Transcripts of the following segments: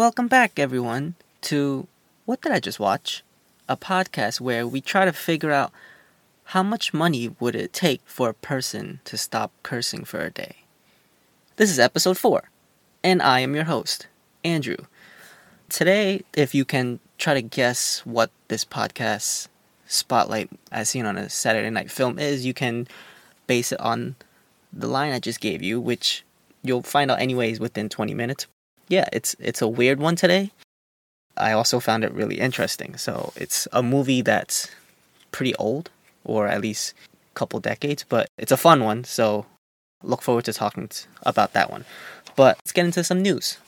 Welcome back, everyone, to What Did I Just Watch? A podcast where we try to figure out how much money would it take for a person to stop cursing for a day. This is episode 4, and I am your host, Andrew. Today, if you can try to guess what this podcast spotlight as seen on a Saturday night film is, you can base it on the line I just gave you, which you'll find out anyways within 20 minutes yeah, it's it's a weird one today. I also found it really interesting. So it's a movie that's pretty old, or at least a couple decades, but it's a fun one. So look forward to talking t- about that one. But let's get into some news.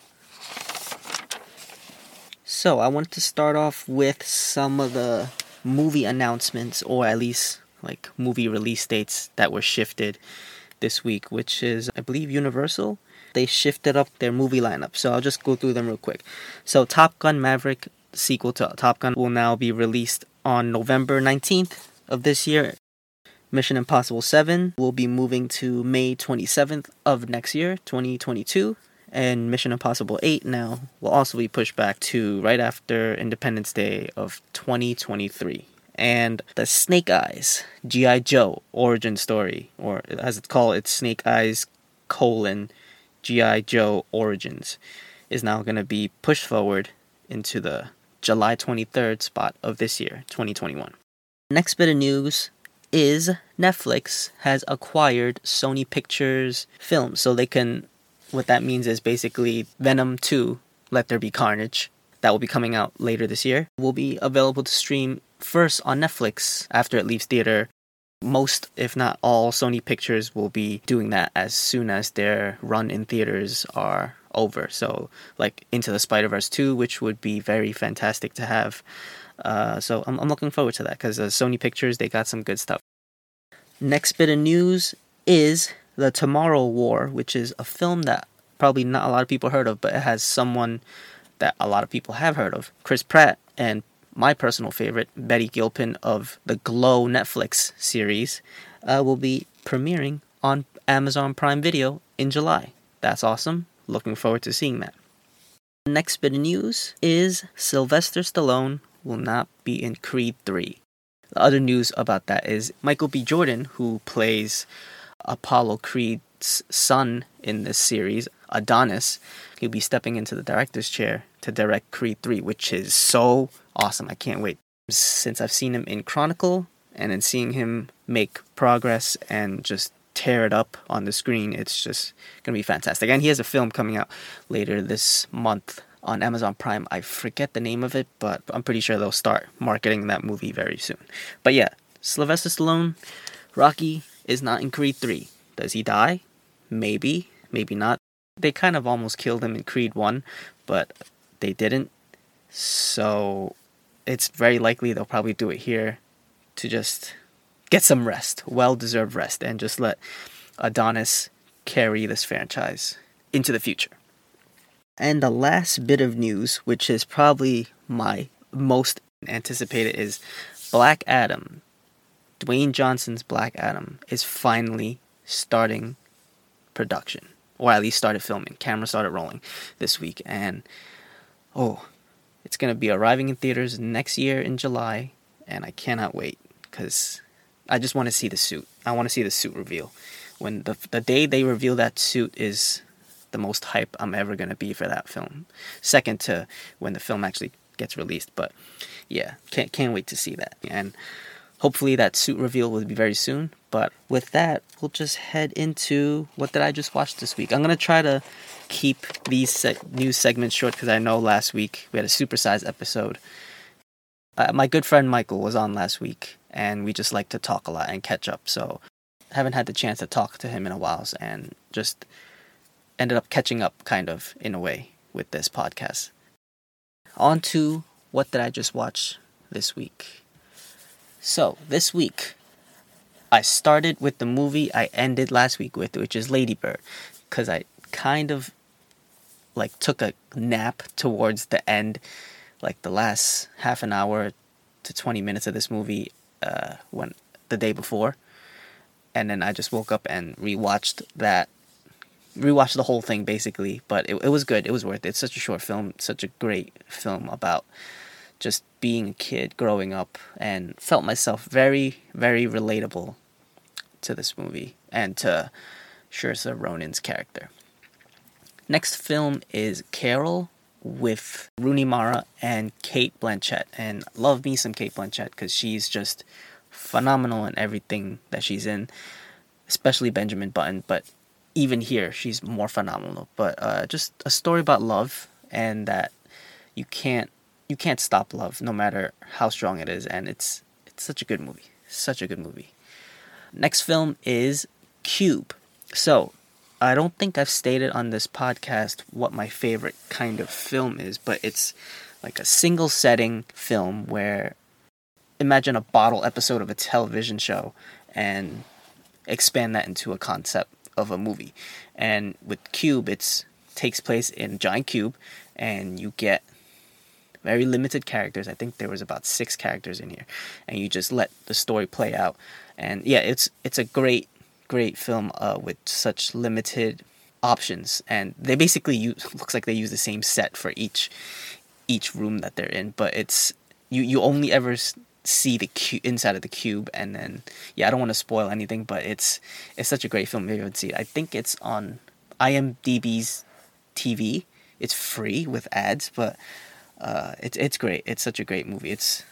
So I wanted to start off with some of the movie announcements, or at least like movie release dates that were shifted this week, which is I believe Universal they shifted up their movie lineup. So I'll just go through them real quick. So Top Gun Maverick sequel to Top Gun will now be released on November 19th of this year. Mission Impossible 7 will be moving to May 27th of next year, 2022. And Mission Impossible 8 now will also be pushed back to right after Independence Day of 2023. And the Snake Eyes G.I. Joe origin story, or as it's called, it's Snake Eyes colon G.I. Joe Origins is now going to be pushed forward into the July 23rd spot of this year, 2021. Next bit of news is Netflix has acquired Sony Pictures films. So they can, what that means is basically Venom 2, Let There Be Carnage, that will be coming out later this year, will be available to stream first on Netflix after it leaves theater most, if not all, Sony Pictures will be doing that as soon as their run in theaters are over. So, like Into the Spider Verse 2, which would be very fantastic to have. Uh, so, I'm, I'm looking forward to that because uh, Sony Pictures, they got some good stuff. Next bit of news is The Tomorrow War, which is a film that probably not a lot of people heard of, but it has someone that a lot of people have heard of Chris Pratt and my personal favorite, Betty Gilpin of the Glow Netflix series, uh, will be premiering on Amazon Prime Video in July. That's awesome. Looking forward to seeing that. Next bit of news is Sylvester Stallone will not be in Creed 3. The other news about that is Michael B. Jordan, who plays Apollo Creed's son in this series, Adonis, he'll be stepping into the director's chair to direct Creed 3, which is so awesome. I can't wait. Since I've seen him in Chronicle and then seeing him make progress and just tear it up on the screen, it's just going to be fantastic. And he has a film coming out later this month on Amazon Prime. I forget the name of it, but I'm pretty sure they'll start marketing that movie very soon. But yeah, Sylvester Stallone, Rocky is not in Creed 3. Does he die? Maybe, maybe not. They kind of almost killed him in Creed 1, but they didn't. So it's very likely they'll probably do it here to just get some rest, well deserved rest, and just let Adonis carry this franchise into the future. And the last bit of news, which is probably my most anticipated, is Black Adam. Dwayne Johnson's Black Adam is finally starting production, or at least started filming. Camera started rolling this week, and oh, it's going to be arriving in theaters next year in July, and I cannot wait because I just want to see the suit. I want to see the suit reveal. When the the day they reveal that suit is the most hype I'm ever going to be for that film. Second to when the film actually gets released, but yeah, can't can't wait to see that. And hopefully that suit reveal will be very soon. But with that, we'll just head into what did I just watch this week. I'm gonna try to keep these se- news segments short because I know last week we had a supersized episode. Uh, my good friend Michael was on last week, and we just like to talk a lot and catch up. So, haven't had the chance to talk to him in a while, and just ended up catching up, kind of in a way, with this podcast. On to what did I just watch this week? So, this week, I started with the movie I ended last week with, which is Ladybird, because I kind of like took a nap towards the end, like the last half an hour to 20 minutes of this movie uh, when the day before. And then I just woke up and rewatched that rewatched the whole thing basically, but it, it was good. It was worth it. It's such a short film, such a great film about just being a kid growing up and felt myself very, very relatable to this movie and to Saoirse Ronan's character. Next film is Carol with Rooney Mara and Cate Blanchett. And love me some Cate Blanchett because she's just phenomenal in everything that she's in, especially Benjamin Button. But even here, she's more phenomenal. But uh, just a story about love and that you can't you can't stop love no matter how strong it is, and it's it's such a good movie, such a good movie. Next film is Cube. So I don't think I've stated on this podcast what my favorite kind of film is, but it's like a single setting film where imagine a bottle episode of a television show and expand that into a concept of a movie. And with Cube, it's takes place in giant cube, and you get very limited characters. I think there was about six characters in here, and you just let the story play out. And yeah, it's it's a great great film uh, with such limited options, and they basically use looks like they use the same set for each each room that they're in, but it's you you only ever see the inside of the cube, and then yeah, I don't want to spoil anything, but it's it's such a great film. You see it. I think it's on IMDb's TV. It's free with ads, but uh, it's it's great. It's such a great movie. It's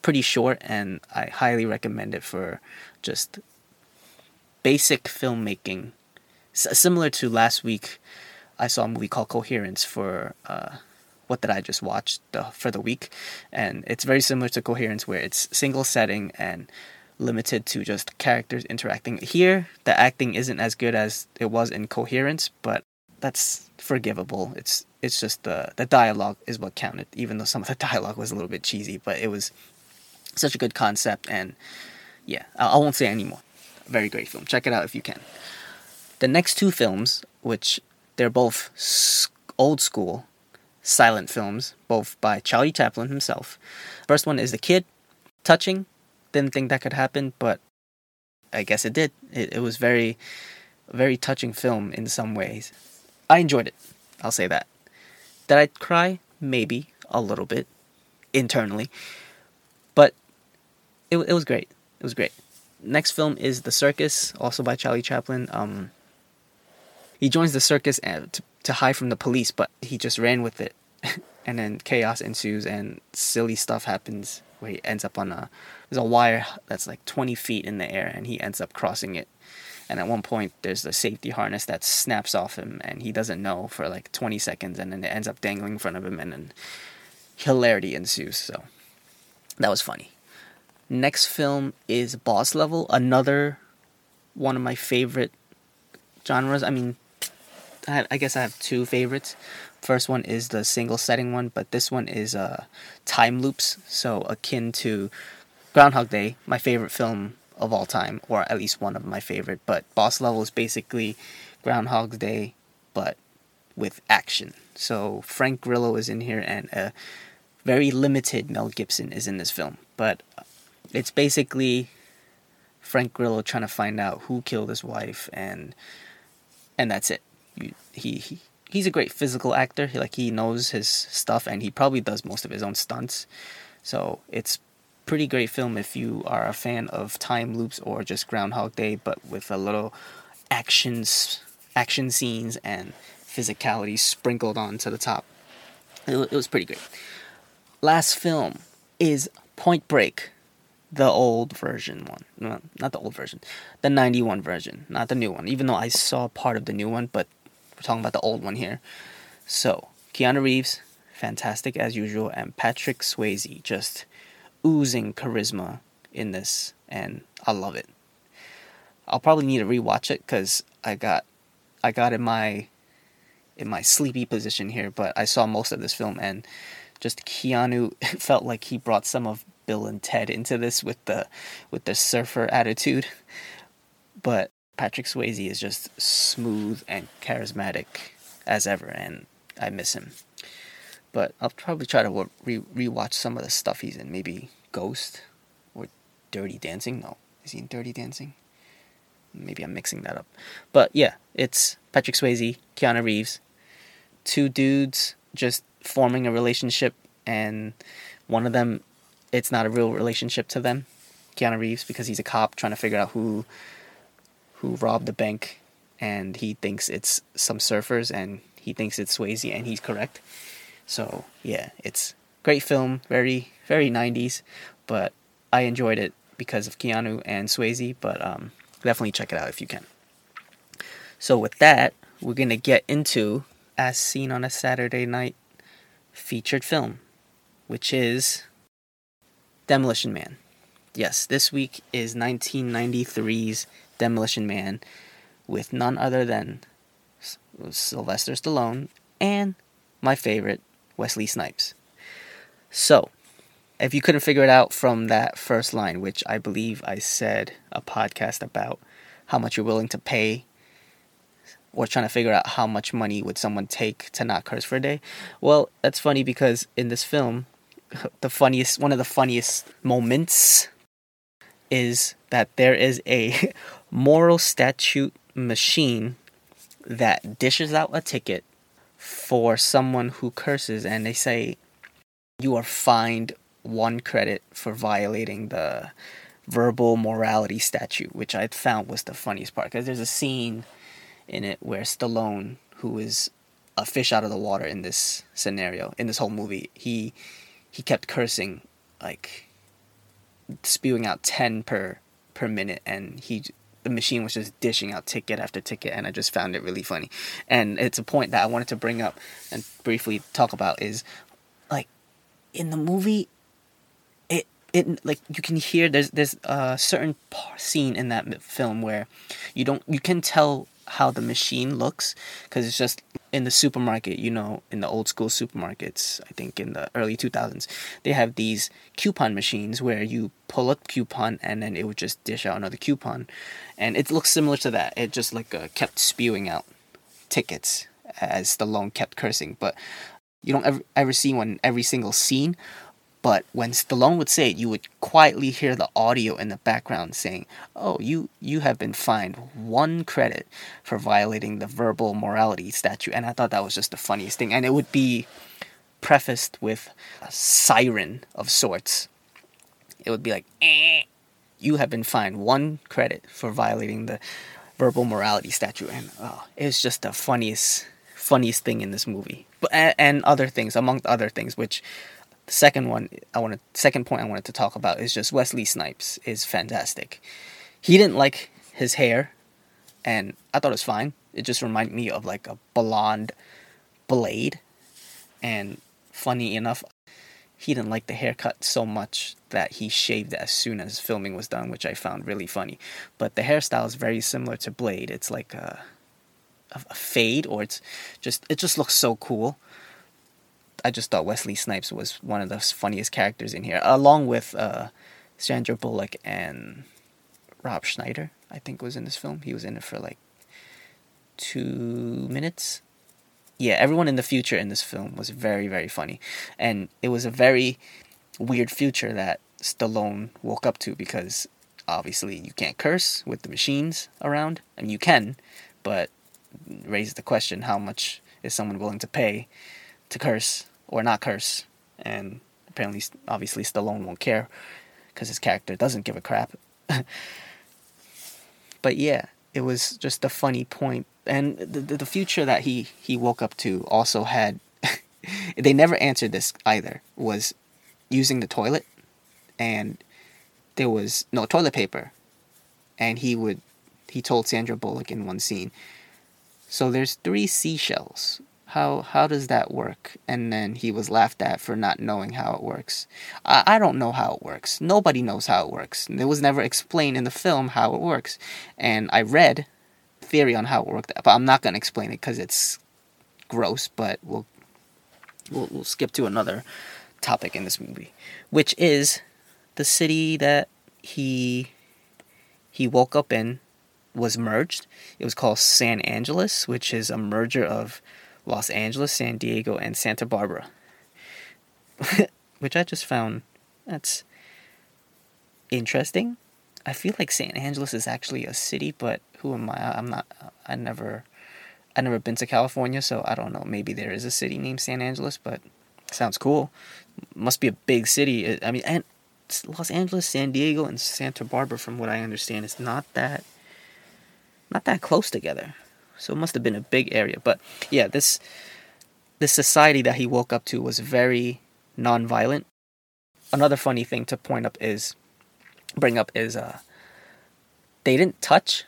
pretty short, and I highly recommend it for just basic filmmaking. S- similar to last week, I saw a movie called Coherence for uh, what did I just watch the, for the week, and it's very similar to Coherence, where it's single setting and limited to just characters interacting. Here, the acting isn't as good as it was in Coherence, but that's forgivable. It's it's just the the dialogue is what counted, even though some of the dialogue was a little bit cheesy, but it was such a good concept, and yeah, I, I won't say anymore very great film. Check it out if you can. The next two films, which they're both old school silent films, both by Charlie Chaplin himself. First one is The Kid, touching. Didn't think that could happen, but I guess it did. It, it was very, very touching film in some ways. I enjoyed it. I'll say that. Did I cry? Maybe a little bit internally, but it it was great. It was great next film is The Circus, also by Charlie Chaplin. Um, he joins the circus to, to hide from the police, but he just ran with it. and then chaos ensues and silly stuff happens where he ends up on a there's a wire that's like 20 feet in the air and he ends up crossing it and at one point there's a safety harness that snaps off him and he doesn't know for like 20 seconds and then it ends up dangling in front of him and then hilarity ensues so that was funny Next film is Boss Level, another one of my favorite genres. I mean, I, I guess I have two favorites. First one is the single setting one, but this one is uh, time loops, so akin to Groundhog Day, my favorite film of all time, or at least one of my favorite. But Boss Level is basically Groundhog Day, but with action. So Frank Grillo is in here, and a very limited Mel Gibson is in this film. But it's basically Frank Grillo trying to find out who killed his wife, and and that's it. You, he, he he's a great physical actor. He, like he knows his stuff, and he probably does most of his own stunts. So it's pretty great film if you are a fan of time loops or just Groundhog Day, but with a little actions, action scenes and physicality sprinkled onto the top. It, it was pretty great. Last film is Point Break the old version one. No, not the old version. The 91 version, not the new one. Even though I saw part of the new one, but we're talking about the old one here. So, Keanu Reeves, fantastic as usual, and Patrick Swayze just oozing charisma in this, and I love it. I'll probably need to rewatch it because I got, I got in my, in my sleepy position here, but I saw most of this film and just Keanu felt like he brought some of Bill and Ted into this with the with the surfer attitude. But Patrick Swayze is just smooth and charismatic as ever, and I miss him. But I'll probably try to re rewatch some of the stuff he's in. Maybe Ghost or Dirty Dancing. No, is he in Dirty Dancing? maybe I'm mixing that up. But yeah, it's Patrick Swayze, Keanu Reeves, two dudes just forming a relationship, and one of them, it's not a real relationship to them, Keanu Reeves, because he's a cop trying to figure out who who robbed the bank, and he thinks it's some surfers, and he thinks it's Swayze, and he's correct. So yeah, it's great film, very very 90s, but I enjoyed it because of Keanu and Swayze. But um, definitely check it out if you can. So with that, we're gonna get into as seen on a Saturday night featured film, which is Demolition Man. Yes, this week is 1993's Demolition Man with none other than Sylvester Stallone and my favorite, Wesley Snipes. So, if you couldn't figure it out from that first line, which I believe I said a podcast about how much you're willing to pay or trying to figure out how much money would someone take to not curse for a day. Well, that's funny because in this film, the funniest one of the funniest moments is that there is a moral statute machine that dishes out a ticket for someone who curses and they say you are fined one credit for violating the verbal morality statute, which I found was the funniest part because there's a scene in it where Stallone, who is a fish out of the water in this scenario, in this whole movie, he he kept cursing like spewing out 10 per per minute and he the machine was just dishing out ticket after ticket and I just found it really funny. And it's a point that I wanted to bring up and briefly talk about is like in the movie it it like you can hear there's there's a certain scene in that film where you don't you can tell how the machine looks because it's just in the supermarket you know in the old school supermarkets i think in the early 2000s they have these coupon machines where you pull up coupon and then it would just dish out another coupon. And it looks similar to that. It just like uh, kept spewing out tickets as Stallone kept cursing. But you don't ever ever see one every single scene but when Stallone would say it, you would quietly hear the audio in the background saying, "Oh, you you have been fined one credit for violating the verbal morality statute." And I thought that was just the funniest thing. And it would be prefaced with a siren of sorts. It would be like, eh, "You have been fined one credit for violating the verbal morality statute." And oh, it's just the funniest funniest thing in this movie. But and, and other things, among other things, which the second one I wanted second point I wanted to talk about is just Wesley Snipes is fantastic. He didn't like his hair and I thought it was fine. It just reminded me of like a blonde blade. And funny enough, he didn't like the haircut so much that he shaved as soon as filming was done, which I found really funny. But the hairstyle is very similar to Blade. It's like a, a fade, or it's just it just looks so cool. I just thought Wesley Snipes was one of the funniest characters in here, along with uh, Sandra Bullock and Rob Schneider. I think was in this film. He was in it for like two minutes. Yeah, everyone in the future in this film was very very funny, and it was a very weird future that Stallone woke up to because obviously you can't curse with the machines around, I mean, you can, but raises the question: how much is someone willing to pay to curse or not curse. And apparently, obviously, Stallone won't care because his character doesn't give a crap. but yeah, it was just a funny point. And the, the future that he, he woke up to also had, they never answered this either, was using the toilet. And there was no toilet paper. And he would, he told Sandra Bullock in one scene, so there's three seashells how how does that work? And then he was laughed at for not knowing how it works. I, I don't know how it works. Nobody knows how it works. It was never explained in the film how it works. And i read theory on how it worked but i'm not going to explain it because it's gross but we'll, we'll we'll skip to another topic in this movie which is the city that he he woke up in was merged. It was called san angeles which is a merger of Los Angeles, San Diego, and Santa Barbara. Which I just found that's interesting. I feel like San Angeles is actually a city, but who am I? I'm not. I never. I never been to California, so I don't know. Maybe there is a city named San Angeles, but sounds cool. Must be a big city. I mean, and Los Angeles, San Diego, and Santa Barbara, from what I understand, is not that not that close together. So it must have been a big area. But yeah, this this society that he woke up to was very nonviolent. Another funny thing to point up is bring up is uh they didn't touch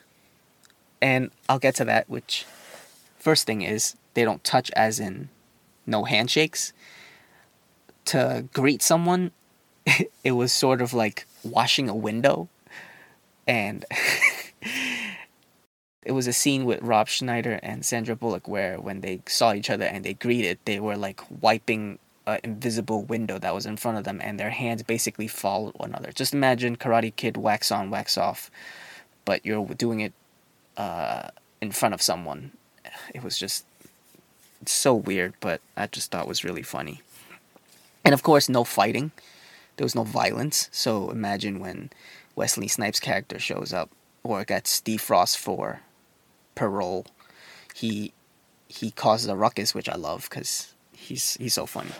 and I'll get to that which first thing is they don't touch as in no handshakes to greet someone it was sort of like washing a window and it was a scene with Rob Schneider and Sandra Bullock where when they saw each other and they greeted they were like wiping an invisible window that was in front of them and their hands basically followed one another. Just imagine karate kid wax on wax off but you're doing it uh, in front of someone. It was just so weird but i just thought was really funny. And of course no fighting. There was no violence. So imagine when Wesley Snipes' character shows up or gets defrost for parole, he he causes a ruckus, which I love because he's he's so funny.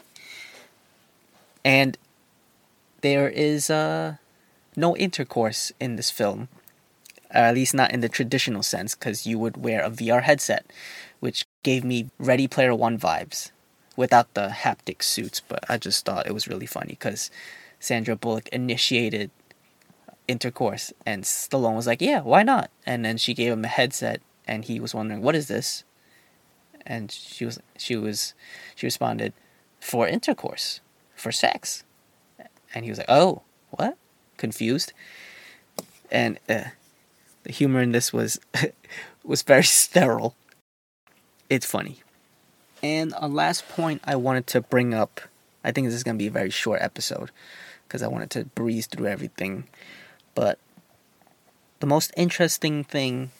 And there is uh, no intercourse in this film, or at least not in the traditional sense, because you would wear a VR headset, which gave me Ready Player One vibes, without the haptic suits. But I just thought it was really funny because Sandra Bullock initiated intercourse, and Stallone was like, "Yeah, why not?" And then she gave him a headset, and he was wondering, "What is this?" And she was she was she responded, "For intercourse, for sex," and he was like, "Oh, what?" Confused, and uh, the humor in this was was very sterile. It's funny. And a last point I wanted to bring up, I think this is going to be a very short episode because I wanted to breeze through everything. But the most interesting thing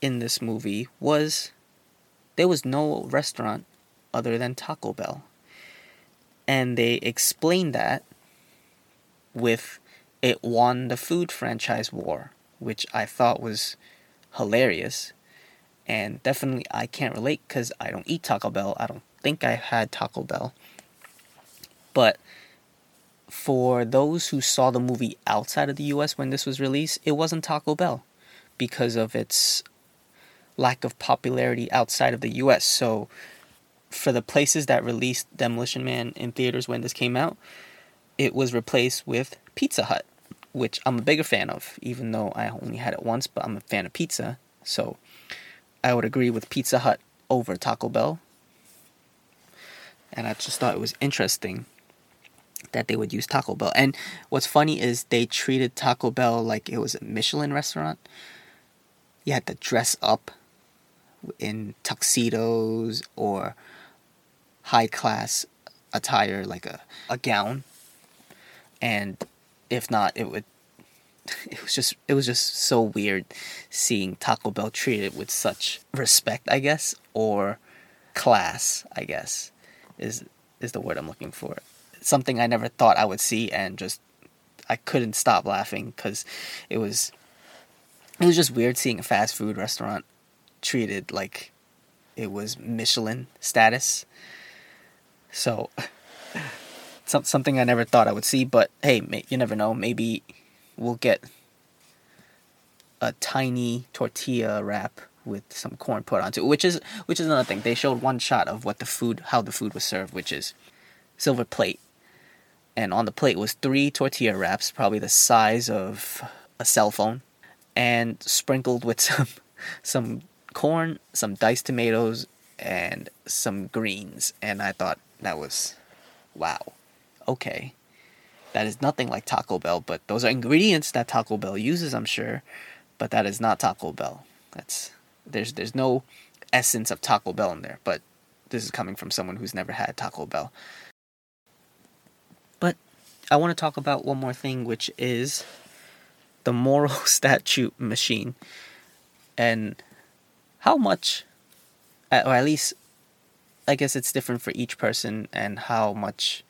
in this movie was there was no restaurant other than Taco Bell. And they explained that with it won the food franchise war, which I thought was hilarious. And definitely I can't relate because I don't eat Taco Bell. I don't think I had Taco Bell. But for those who saw the movie outside of the US when this was released, it wasn't Taco Bell because of its lack of popularity outside of the US. So, for the places that released Demolition Man in theaters when this came out, it was replaced with Pizza Hut, which I'm a bigger fan of, even though I only had it once, but I'm a fan of pizza. So, I would agree with Pizza Hut over Taco Bell. And I just thought it was interesting that they would use Taco Bell. And what's funny is they treated Taco Bell like it was a Michelin restaurant. You had to dress up in tuxedos or high class attire like a, a gown. And if not, it would it was just it was just so weird seeing Taco Bell treated with such respect, I guess, or class, I guess, is is the word I'm looking for something I never thought I would see, and just I couldn't stop laughing because it was it was just weird seeing a fast food restaurant treated like it was Michelin status. So something I never thought I would see, but hey, you never know. Maybe we'll get a tiny tortilla wrap with some corn put onto it, which is which is another thing. They showed one shot of what the food, how the food was served, which is silver plate and on the plate was three tortilla wraps, probably the size of a cell phone, and sprinkled with some some corn, some diced tomatoes, and some greens. And I thought that was wow. Okay. That is nothing like Taco Bell, but those are ingredients that Taco Bell uses, I'm sure, but that is not Taco Bell. That's there's there's no essence of Taco Bell in there, but this is coming from someone who's never had Taco Bell. But I want to talk about one more thing, which is the moral statute machine and how much, or at least, I guess it's different for each person and how much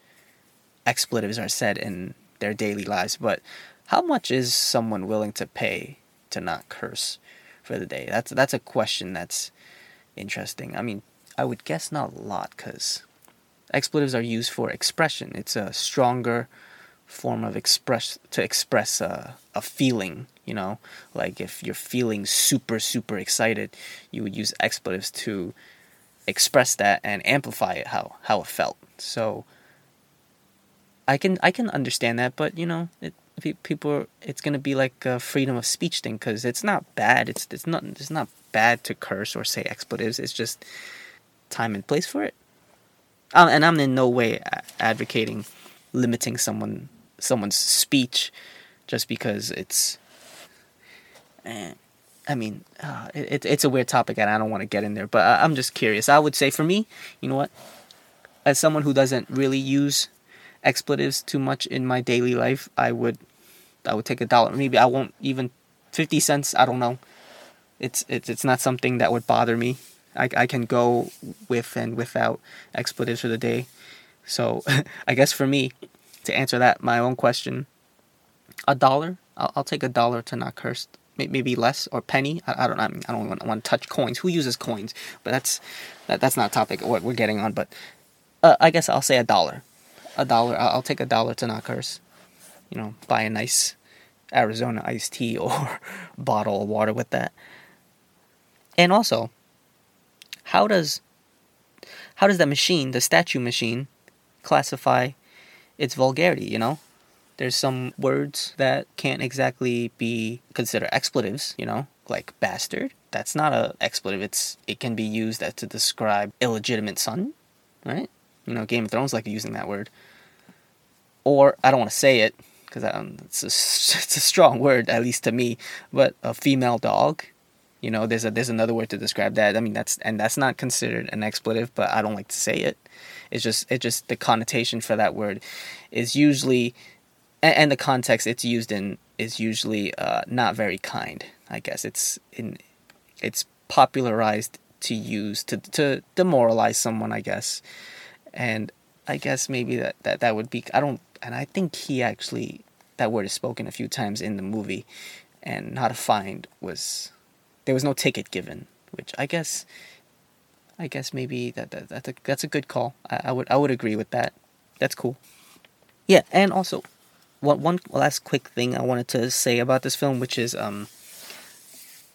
expletives are said in their daily lives. But how much is someone willing to pay to not curse for the day? That's that's a question that's interesting. I mean, I would guess not a lot because expletives are used for expression. It's a stronger form of express to express a, a feeling. You know, like if you're feeling super super excited, you would use expletives to express that and amplify it how how it felt. So I can I can understand that, but you know, it, people it's gonna be like a freedom of speech thing because it's not bad. It's it's not it's not bad to curse or say expletives. It's just time and place for it. Um, and I'm in no way advocating limiting someone someone's speech just because it's. I mean, uh, it, it's a weird topic and I don't want to get in there, but I'm just curious. I would say for me, you know what? As someone who doesn't really use expletives too much in my daily life, I would I would take a dollar. Maybe I won't even fifty cents. I don't know. It's it's it's not something that would bother me. I I can go with and without expletives for the day. So I guess for me, to answer that my own question, a dollar. I'll, I'll take a dollar to not curse. Maybe less or penny. I, I don't. I, mean, I don't want, want to touch coins. Who uses coins? But that's that, that's not a topic what we're getting on. But uh, I guess I'll say a dollar a dollar. I'll take a dollar to not curse. You know, buy a nice Arizona iced tea or bottle of water with that. And also, how does how does that machine, the statue machine, classify its vulgarity? You know, there's some words that can't exactly be considered expletives. You know, like bastard. That's not a expletive. It's it can be used to describe illegitimate son, right? You know, Game of Thrones like using that word. Or I don't want to say it because um, it's a, it's a strong word, at least to me. But a female dog, you know, there's a there's another word to describe that. I mean, that's and that's not considered an expletive, but I don't like to say it. It's just it just the connotation for that word is usually, and, and the context it's used in is usually uh, not very kind. I guess it's in it's popularized to use to to demoralize someone. I guess and I guess maybe that, that that would be I don't and I think he actually that word is spoken a few times in the movie and not a find was there was no ticket given which I guess I guess maybe that, that that's a that's a good call I, I would I would agree with that that's cool yeah and also one one last quick thing I wanted to say about this film which is um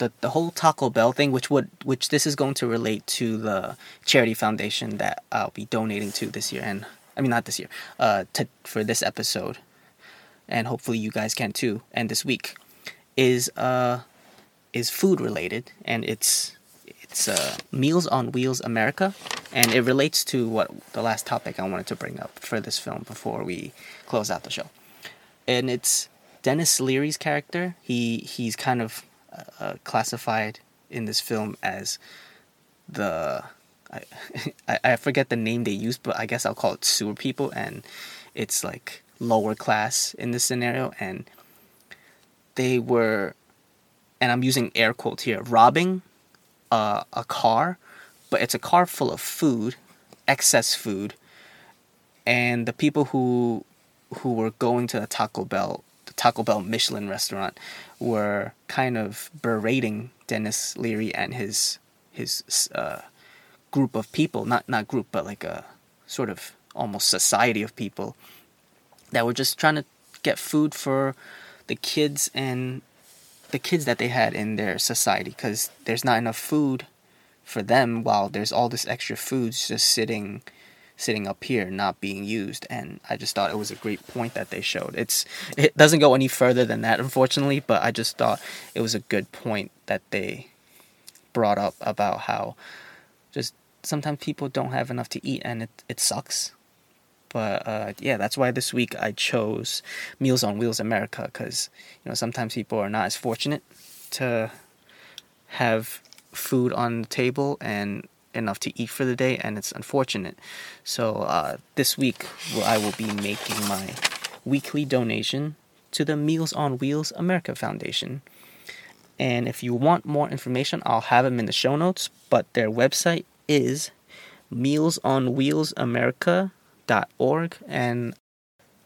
the the whole Taco Bell thing, which would which this is going to relate to the charity foundation that I'll be donating to this year, and I mean not this year, uh, to for this episode, and hopefully you guys can too. And this week is uh is food related, and it's it's uh, Meals on Wheels America, and it relates to what the last topic I wanted to bring up for this film before we close out the show, and it's Denis Leary's character. He he's kind of uh, classified in this film as the I, I forget the name they used, but I guess I'll call it sewer people, and it's like lower class in this scenario, and they were, and I'm using air quotes here, robbing uh, a car, but it's a car full of food, excess food, and the people who who were going to the Taco Bell, the Taco Bell Michelin restaurant, were kind of berating Denis Leary and his his uh, group of people, not not group, but like a sort of almost society of people that were just trying to get food for the kids and the kids that they had in their society because there's not enough food for them while there's all this extra food just sitting sitting up here not being used and i just thought it was a great point that they showed. It's it doesn't go any further than that unfortunately but i just thought it was a good point that they brought up about how just sometimes people don't have enough to eat and it, it sucks. But uh, yeah that's why this week i chose meals on wheels america because you know sometimes people are not as fortunate to have food on the table and enough to eat for the day, and it's unfortunate. So uh, this week, I will be making my weekly donation to the Meals on Wheels America Foundation. And if you want more information, I'll have them in the show notes. But their website is mealsonwheelsamerica.org, and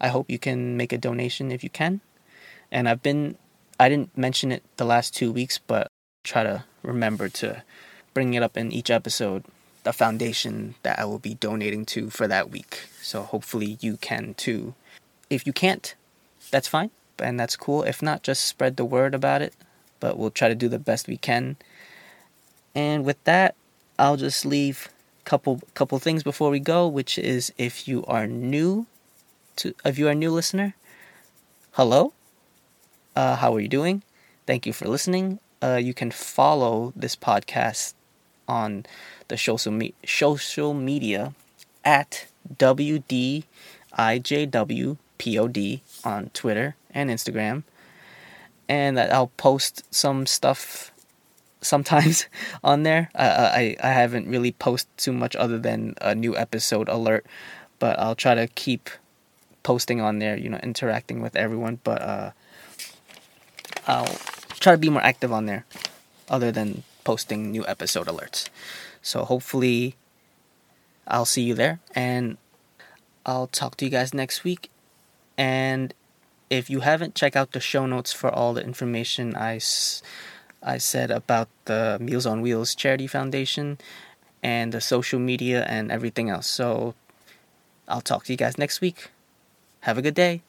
I hope you can make a donation if you can. And I've been, I didn't mention it the last two weeks, but try to remember to bring it up in each episode the foundation that I will be donating to for that week. So hopefully you can too. If you can't, that's fine, and that's cool. If not, just spread the word about it. But we'll try to do the best we can. And with that, I'll just leave couple couple things before we go, which is if you are new to if you are a new listener, hello. Uh, how are you doing? Thank you for listening. Uh, you can follow this podcast on the social me- social media at WDIJWPOD on Twitter and Instagram. And I'll post some stuff sometimes on there. I I haven't really posted too much other than a new episode alert, but I'll try to keep posting on there. You know, interacting with everyone. But uh, I'll try to be more active on there, other than posting new episode alerts. So hopefully, I'll see you there, and I'll talk to you guys next week. And if you haven't, check out the show notes for all the information I. I said about the Meals on Wheels Charity Foundation and the social media and everything else. So I'll talk to you guys next week. Have a good day.